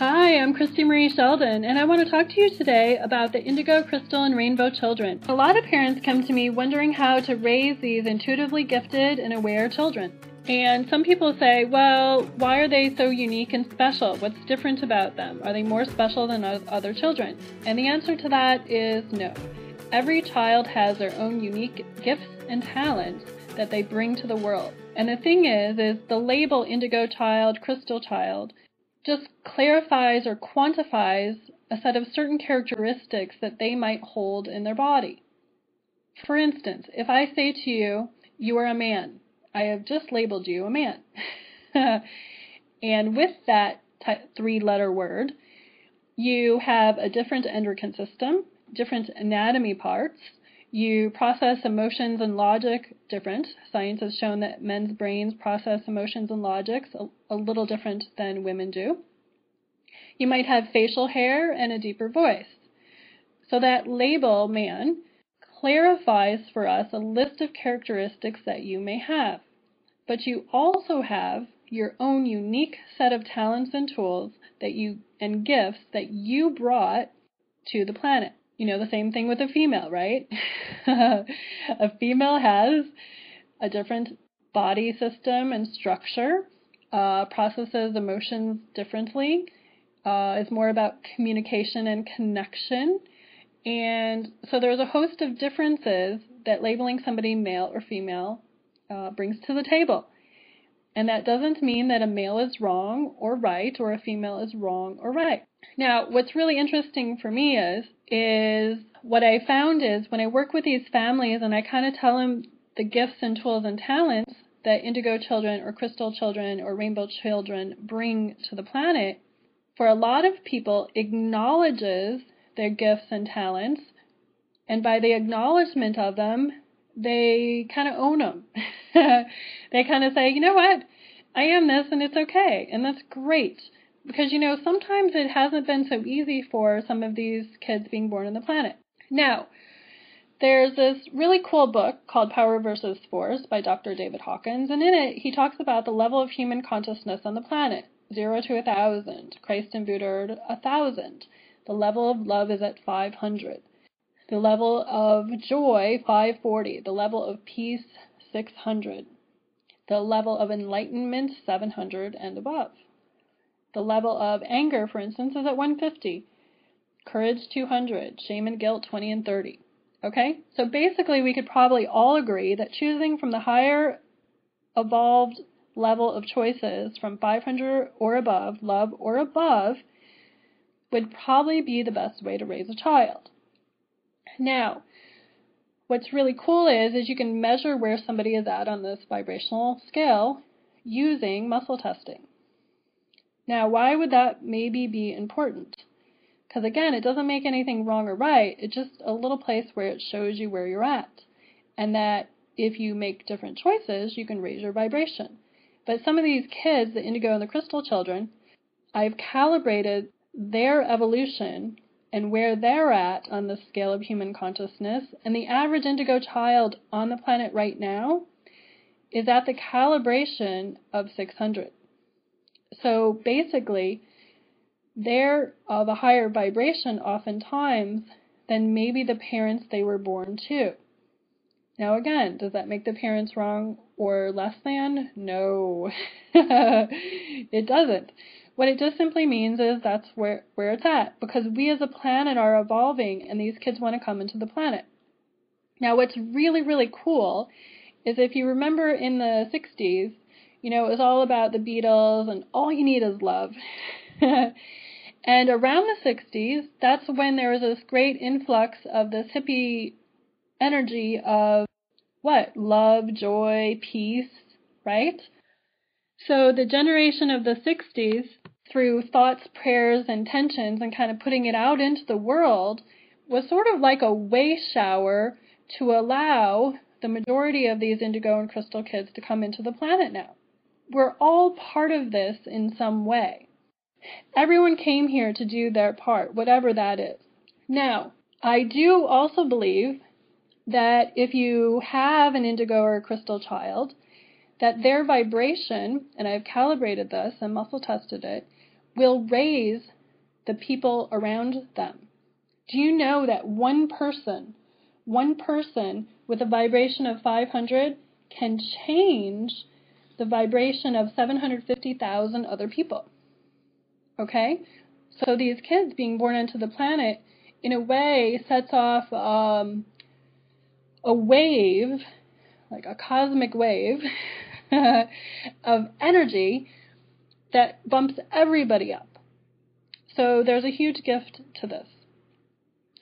Hi, I'm Christie Marie Sheldon, and I want to talk to you today about the indigo, crystal, and rainbow children. A lot of parents come to me wondering how to raise these intuitively gifted and aware children. And some people say, well, why are they so unique and special? What's different about them? Are they more special than other children? And the answer to that is no. Every child has their own unique gifts and talents that they bring to the world. And the thing is, is the label indigo child, crystal child just clarifies or quantifies a set of certain characteristics that they might hold in their body. For instance, if I say to you, you are a man, I have just labeled you a man. and with that t- three letter word, you have a different endocrine system, different anatomy parts, you process emotions and logic different. Science has shown that men's brains process emotions and logics a, a little different than women do. You might have facial hair and a deeper voice. So that label, man, clarifies for us a list of characteristics that you may have. But you also have your own unique set of talents and tools that you and gifts that you brought to the planet you know, the same thing with a female, right? a female has a different body system and structure, uh, processes emotions differently, uh, is more about communication and connection. And so there's a host of differences that labeling somebody male or female uh, brings to the table. And that doesn't mean that a male is wrong or right or a female is wrong or right. Now, what's really interesting for me is is what I found is when I work with these families and I kind of tell them the gifts and tools and talents that indigo children or crystal children or rainbow children bring to the planet, for a lot of people acknowledges their gifts and talents and by the acknowledgement of them, they kind of own them. they kind of say, you know what, I am this and it's okay, and that's great. Because, you know, sometimes it hasn't been so easy for some of these kids being born on the planet. Now, there's this really cool book called Power versus Force by Dr. David Hawkins, and in it he talks about the level of human consciousness on the planet zero to a thousand. Christ and Buddha a thousand. The level of love is at 500 the level of joy 540, the level of peace 600, the level of enlightenment 700 and above. The level of anger, for instance, is at 150, courage 200, shame and guilt 20 and 30. Okay? So basically, we could probably all agree that choosing from the higher evolved level of choices from 500 or above, love or above, would probably be the best way to raise a child. Now, what's really cool is, is you can measure where somebody is at on this vibrational scale using muscle testing. Now, why would that maybe be important? Because again, it doesn't make anything wrong or right. It's just a little place where it shows you where you're at. And that if you make different choices, you can raise your vibration. But some of these kids, the indigo and the crystal children, I've calibrated their evolution and where they're at on the scale of human consciousness. And the average indigo child on the planet right now is at the calibration of 600. So basically, they're uh, of a higher vibration oftentimes than maybe the parents they were born to. Now, again, does that make the parents wrong or less than? No, it doesn't. What it just simply means is that's where, where it's at because we as a planet are evolving and these kids want to come into the planet. Now, what's really, really cool is if you remember in the 60s, you know, it was all about the Beatles and all you need is love. and around the 60s, that's when there was this great influx of this hippie energy of what? Love, joy, peace, right? So the generation of the 60s through thoughts, prayers, intentions and kind of putting it out into the world was sort of like a way shower to allow the majority of these indigo and crystal kids to come into the planet now. We're all part of this in some way. Everyone came here to do their part, whatever that is. Now, I do also believe that if you have an indigo or a crystal child, that their vibration, and I've calibrated this and muscle tested it, will raise the people around them. Do you know that one person, one person with a vibration of 500 can change the vibration of 750,000 other people? Okay? So these kids being born into the planet, in a way, sets off um, a wave, like a cosmic wave of energy that bumps everybody up. So there's a huge gift to this.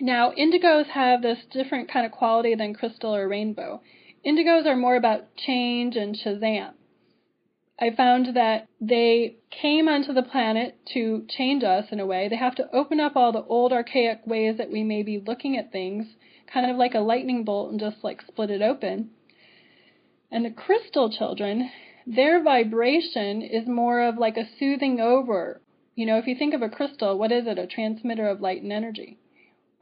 Now, indigos have this different kind of quality than crystal or rainbow. Indigos are more about change and Shazam. I found that they came onto the planet to change us in a way. They have to open up all the old archaic ways that we may be looking at things, kind of like a lightning bolt, and just like split it open. And the crystal children, their vibration is more of like a soothing over. You know, if you think of a crystal, what is it? A transmitter of light and energy.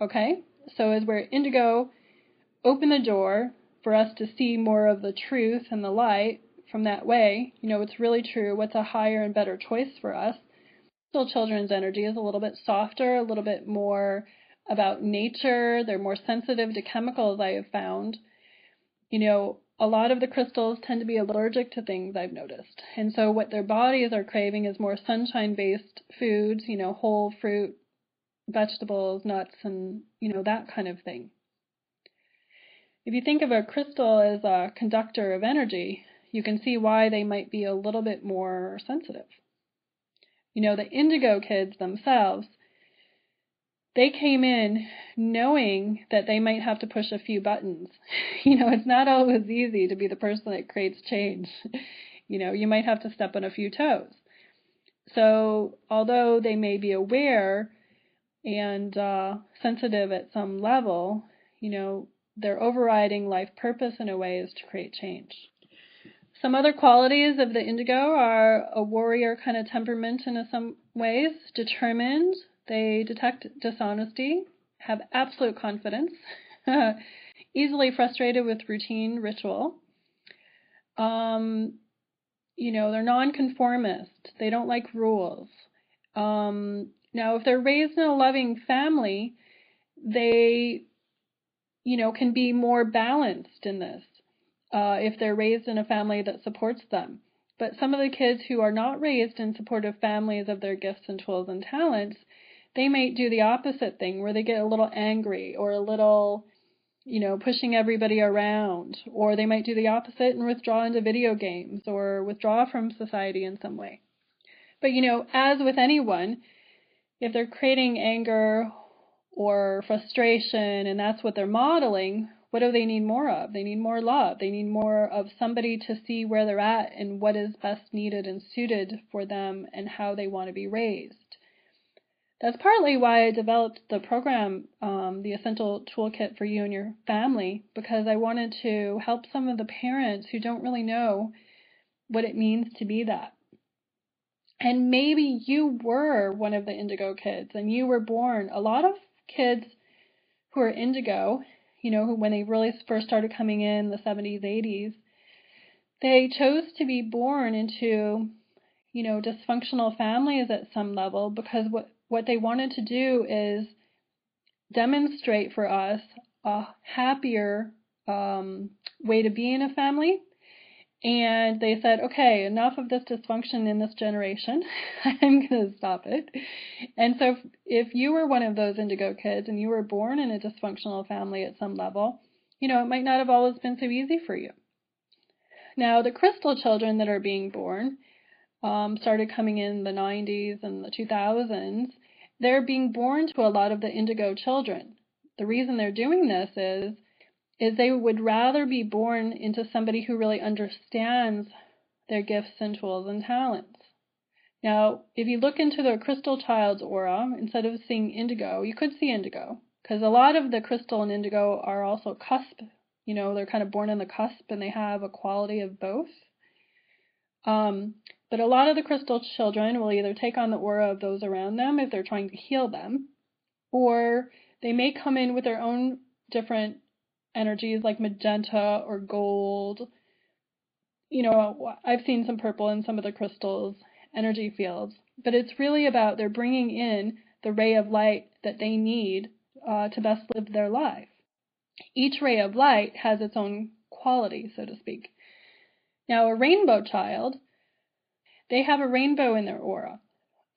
Okay? So as we're indigo, open the door for us to see more of the truth and the light from that way. You know, what's really true, what's a higher and better choice for us. Crystal children's energy is a little bit softer, a little bit more about nature. They're more sensitive to chemicals, I have found. You know, a lot of the crystals tend to be allergic to things I've noticed. And so what their bodies are craving is more sunshine based foods, you know, whole fruit, vegetables, nuts, and, you know, that kind of thing. If you think of a crystal as a conductor of energy, you can see why they might be a little bit more sensitive. You know, the indigo kids themselves they came in knowing that they might have to push a few buttons. you know, it's not always easy to be the person that creates change. you know, you might have to step on a few toes. So, although they may be aware and uh, sensitive at some level, you know, their overriding life purpose in a way is to create change. Some other qualities of the indigo are a warrior kind of temperament in some ways, determined, they detect dishonesty, have absolute confidence, easily frustrated with routine ritual. Um, you know, they're nonconformist. They don't like rules. Um, now, if they're raised in a loving family, they, you know, can be more balanced in this. Uh, if they're raised in a family that supports them. But some of the kids who are not raised in supportive families of their gifts and tools and talents, they might do the opposite thing where they get a little angry or a little, you know, pushing everybody around, or they might do the opposite and withdraw into video games or withdraw from society in some way. But, you know, as with anyone, if they're creating anger or frustration and that's what they're modeling, what do they need more of? They need more love. They need more of somebody to see where they're at and what is best needed and suited for them and how they want to be raised. That's partly why I developed the program, um, the Essential Toolkit for You and Your Family, because I wanted to help some of the parents who don't really know what it means to be that. And maybe you were one of the indigo kids and you were born. A lot of kids who are indigo, you know, when they really first started coming in the 70s, 80s, they chose to be born into, you know, dysfunctional families at some level because what what they wanted to do is demonstrate for us a happier um, way to be in a family. And they said, okay, enough of this dysfunction in this generation. I'm going to stop it. And so, if, if you were one of those indigo kids and you were born in a dysfunctional family at some level, you know, it might not have always been so easy for you. Now, the crystal children that are being born, um, started coming in the 90s and the 2000s, they're being born to a lot of the indigo children. The reason they're doing this is is they would rather be born into somebody who really understands their gifts and tools and talents. Now, if you look into the crystal child's aura, instead of seeing indigo, you could see indigo because a lot of the crystal and indigo are also cusp. You know, they're kind of born in the cusp and they have a quality of both. Um, but a lot of the crystal children will either take on the aura of those around them if they're trying to heal them, or they may come in with their own different energies like magenta or gold. You know, I've seen some purple in some of the crystals' energy fields. but it's really about they're bringing in the ray of light that they need uh, to best live their life. Each ray of light has its own quality, so to speak. Now, a rainbow child, they have a rainbow in their aura.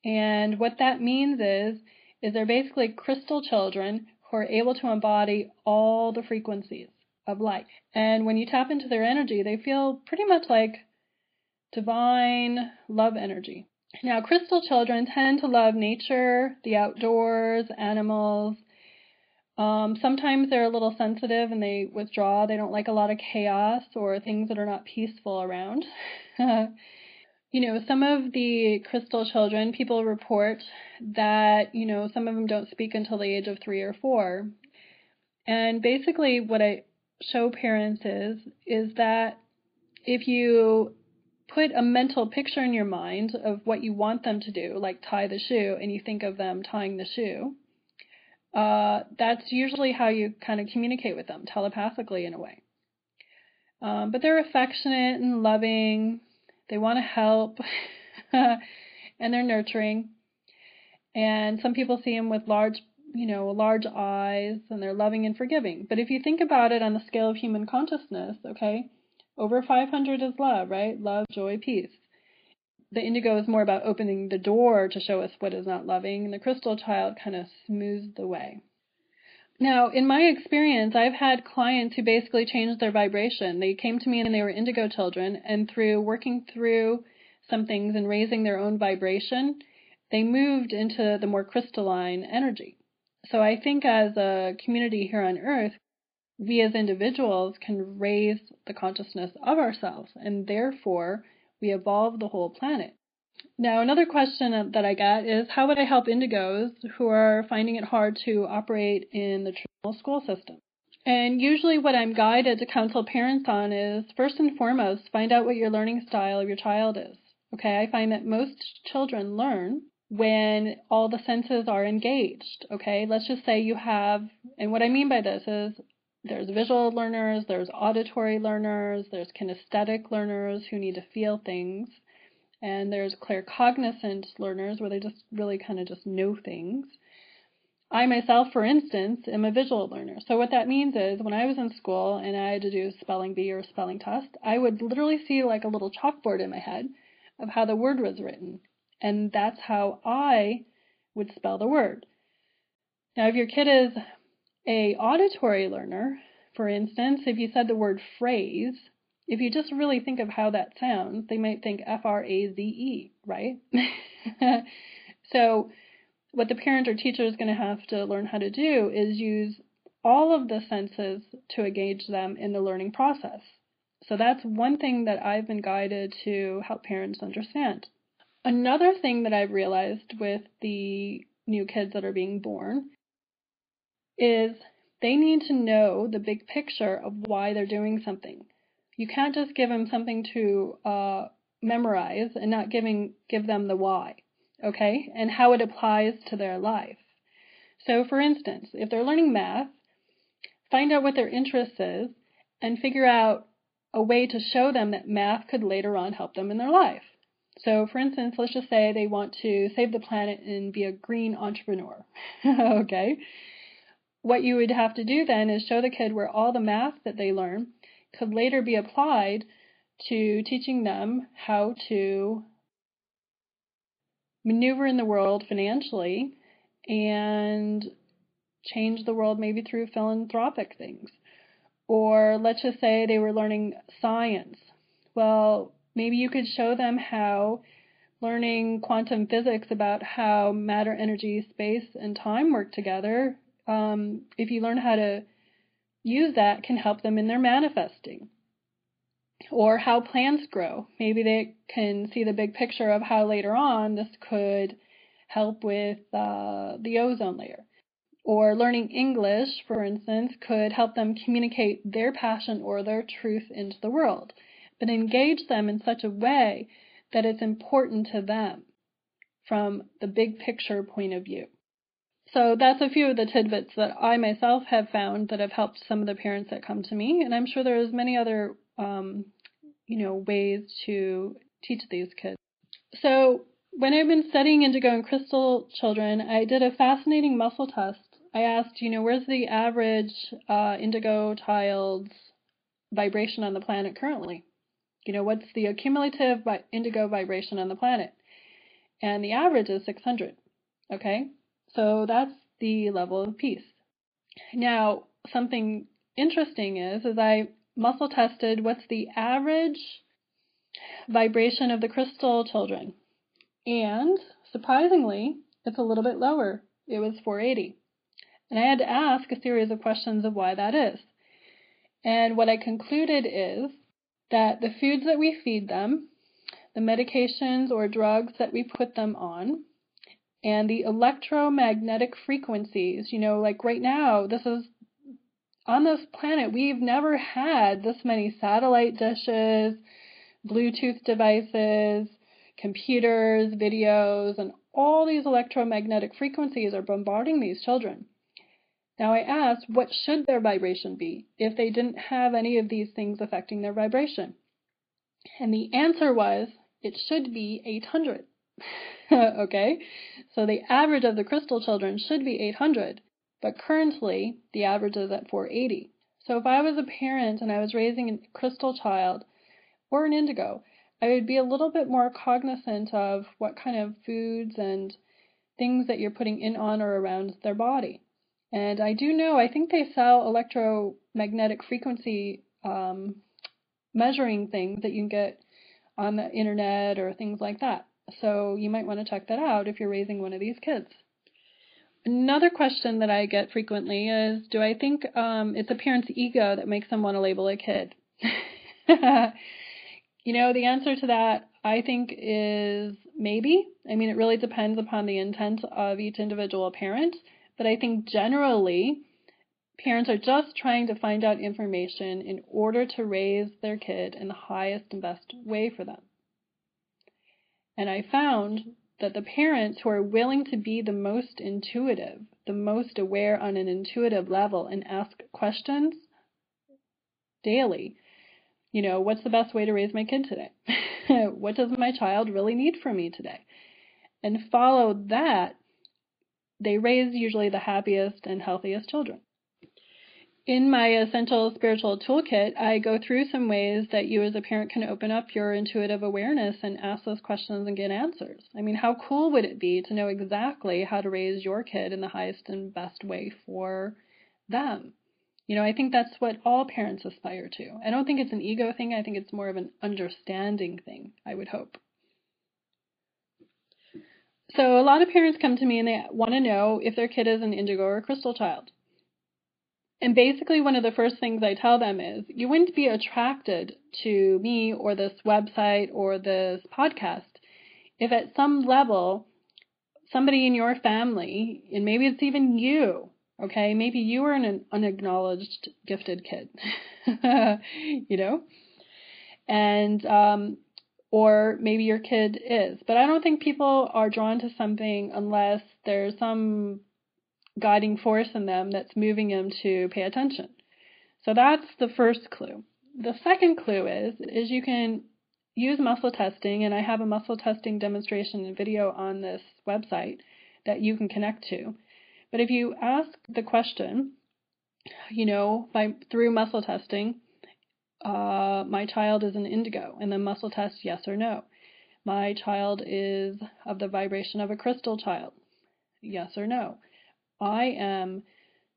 And what that means is, is they're basically crystal children who are able to embody all the frequencies of light. And when you tap into their energy, they feel pretty much like divine love energy. Now, crystal children tend to love nature, the outdoors, animals. Um, sometimes they're a little sensitive and they withdraw. They don't like a lot of chaos or things that are not peaceful around. you know, some of the crystal children, people report that, you know, some of them don't speak until the age of three or four. And basically, what I show parents is, is that if you put a mental picture in your mind of what you want them to do, like tie the shoe, and you think of them tying the shoe, uh, that's usually how you kind of communicate with them, telepathically in a way. Um, but they're affectionate and loving they want to help and they're nurturing. And some people see them with large, you know, large eyes and they're loving and forgiving. But if you think about it on the scale of human consciousness, okay, over 500 is love, right? Love, joy, peace. The indigo is more about opening the door to show us what is not loving, and the crystal child kind of smooths the way. Now, in my experience, I've had clients who basically changed their vibration. They came to me and they were indigo children, and through working through some things and raising their own vibration, they moved into the more crystalline energy. So I think as a community here on Earth, we as individuals can raise the consciousness of ourselves, and therefore we evolve the whole planet. Now, another question that I get is how would I help indigos who are finding it hard to operate in the traditional school system? And usually, what I'm guided to counsel parents on is first and foremost, find out what your learning style of your child is. Okay, I find that most children learn when all the senses are engaged. Okay, let's just say you have, and what I mean by this is there's visual learners, there's auditory learners, there's kinesthetic learners who need to feel things and there's claircognizant learners where they just really kind of just know things. I myself, for instance, am a visual learner. So what that means is when I was in school and I had to do a spelling bee or a spelling test, I would literally see like a little chalkboard in my head of how the word was written. And that's how I would spell the word. Now if your kid is a auditory learner, for instance, if you said the word phrase, if you just really think of how that sounds, they might think F R A Z E, right? so, what the parent or teacher is going to have to learn how to do is use all of the senses to engage them in the learning process. So, that's one thing that I've been guided to help parents understand. Another thing that I've realized with the new kids that are being born is they need to know the big picture of why they're doing something. You can't just give them something to uh, memorize and not giving give them the why, okay, and how it applies to their life. So, for instance, if they're learning math, find out what their interest is and figure out a way to show them that math could later on help them in their life. So, for instance, let's just say they want to save the planet and be a green entrepreneur. okay? What you would have to do then is show the kid where all the math that they learn could later be applied to teaching them how to maneuver in the world financially and change the world maybe through philanthropic things. Or let's just say they were learning science. Well, maybe you could show them how learning quantum physics about how matter, energy, space, and time work together. Um, if you learn how to use that can help them in their manifesting. Or how plants grow. Maybe they can see the big picture of how later on this could help with uh, the ozone layer. Or learning English, for instance, could help them communicate their passion or their truth into the world, but engage them in such a way that it's important to them from the big picture point of view. So that's a few of the tidbits that I myself have found that have helped some of the parents that come to me, and I'm sure there's many other, um, you know, ways to teach these kids. So when I've been studying indigo and crystal children, I did a fascinating muscle test. I asked, you know, where's the average uh, indigo child's vibration on the planet currently? You know, what's the accumulative indigo vibration on the planet? And the average is 600. Okay, so that's the level of peace. Now, something interesting is, is I muscle tested what's the average vibration of the crystal children. And surprisingly, it's a little bit lower. It was 480. And I had to ask a series of questions of why that is. And what I concluded is that the foods that we feed them, the medications or drugs that we put them on, and the electromagnetic frequencies, you know, like right now, this is on this planet, we've never had this many satellite dishes, Bluetooth devices, computers, videos, and all these electromagnetic frequencies are bombarding these children. Now, I asked, what should their vibration be if they didn't have any of these things affecting their vibration? And the answer was, it should be 800. okay? So the average of the crystal children should be 800, but currently the average is at 480. So if I was a parent and I was raising a crystal child or an indigo, I would be a little bit more cognizant of what kind of foods and things that you're putting in on or around their body. And I do know, I think they sell electromagnetic frequency um, measuring things that you can get on the internet or things like that. So you might want to check that out if you're raising one of these kids. Another question that I get frequently is Do I think um, it's a parent's ego that makes them want to label a kid? you know, the answer to that I think is maybe. I mean, it really depends upon the intent of each individual parent, but I think generally parents are just trying to find out information in order to raise their kid in the highest and best way for them. And I found that the parents who are willing to be the most intuitive, the most aware on an intuitive level, and ask questions daily, you know, what's the best way to raise my kid today? what does my child really need from me today? And follow that, they raise usually the happiest and healthiest children. In my essential spiritual toolkit, I go through some ways that you as a parent can open up your intuitive awareness and ask those questions and get answers. I mean, how cool would it be to know exactly how to raise your kid in the highest and best way for them? You know, I think that's what all parents aspire to. I don't think it's an ego thing, I think it's more of an understanding thing, I would hope. So, a lot of parents come to me and they want to know if their kid is an indigo or a crystal child. And basically, one of the first things I tell them is you wouldn't be attracted to me or this website or this podcast if at some level somebody in your family, and maybe it's even you, okay, maybe you are an unacknowledged gifted kid, you know, and, um, or maybe your kid is. But I don't think people are drawn to something unless there's some guiding force in them that's moving them to pay attention. So that's the first clue. The second clue is is you can use muscle testing and I have a muscle testing demonstration and video on this website that you can connect to. But if you ask the question, you know, by through muscle testing, uh, my child is an indigo, and then muscle test yes or no. My child is of the vibration of a crystal child, yes or no. I am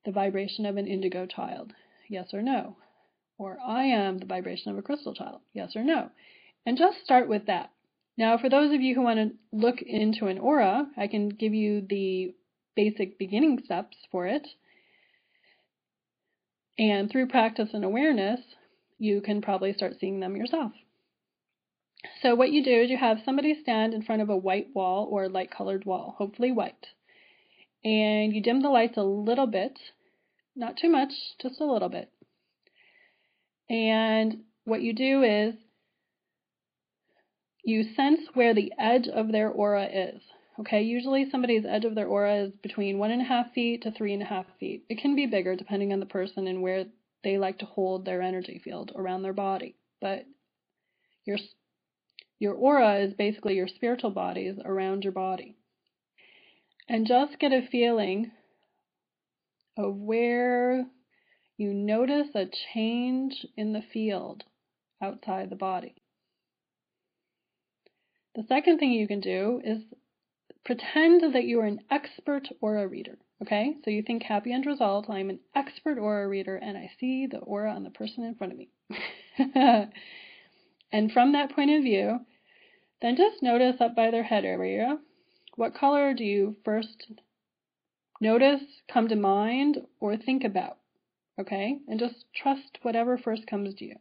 the vibration of an indigo child, yes or no. Or I am the vibration of a crystal child, yes or no. And just start with that. Now, for those of you who want to look into an aura, I can give you the basic beginning steps for it. And through practice and awareness, you can probably start seeing them yourself. So, what you do is you have somebody stand in front of a white wall or light colored wall, hopefully white and you dim the lights a little bit, not too much, just a little bit. And what you do is you sense where the edge of their aura is. Okay, usually somebody's edge of their aura is between one and a half feet to three and a half feet. It can be bigger depending on the person and where they like to hold their energy field around their body. But you're Your aura is basically your spiritual bodies around your body. And just get a feeling of where you notice a change in the field outside the body. The second thing you can do is pretend that you are an expert aura reader. Okay, so you think happy end result. I'm an expert aura reader and I see the aura on the person in front of me. and from that point of view, then just notice up by their head area what color do you first notice, come to mind, or think about? Okay, and just trust whatever first comes to you.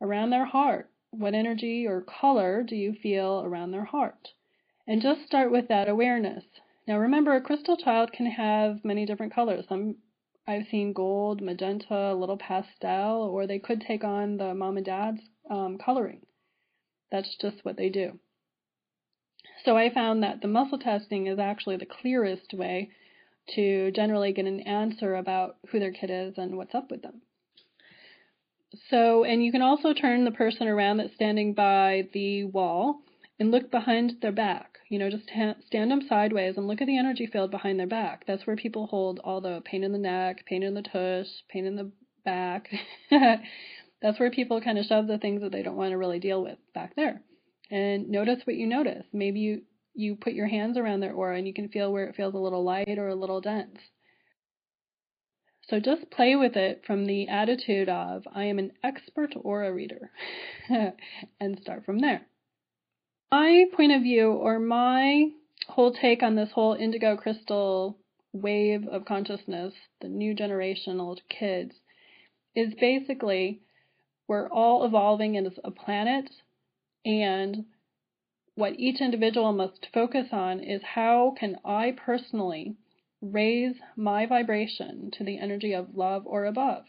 Around their heart, what energy or color do you feel around their heart? And just start with that awareness. Now remember, a crystal child can have many different colors. Some I've seen gold, magenta, a little pastel, or they could take on the mom and dad's um, coloring. That's just what they do. So I found that the muscle testing is actually the clearest way to generally get an answer about who their kid is and what's up with them. So, and you can also turn the person around that's standing by the wall and look behind their back. You know, just ha- stand them sideways and look at the energy field behind their back. That's where people hold all the pain in the neck, pain in the tush, pain in the back. That's where people kind of shove the things that they don't want to really deal with back there and notice what you notice. Maybe you you put your hands around their aura and you can feel where it feels a little light or a little dense. So just play with it from the attitude of I am an expert aura reader and start from there. My point of view or my whole take on this whole indigo crystal wave of consciousness, the new generational kids, is basically we're all evolving as a planet and what each individual must focus on is how can I personally raise my vibration to the energy of love or above.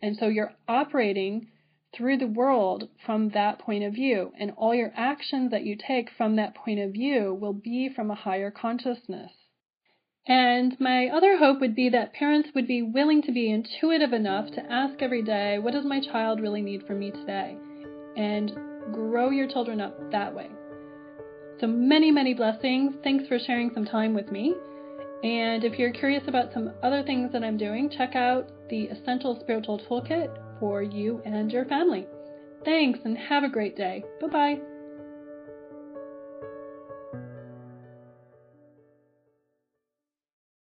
And so you're operating through the world from that point of view, and all your actions that you take from that point of view will be from a higher consciousness. And my other hope would be that parents would be willing to be intuitive enough to ask every day, what does my child really need from me today? And grow your children up that way. So many, many blessings. Thanks for sharing some time with me. And if you're curious about some other things that I'm doing, check out the Essential Spiritual Toolkit for you and your family. Thanks and have a great day. Bye bye.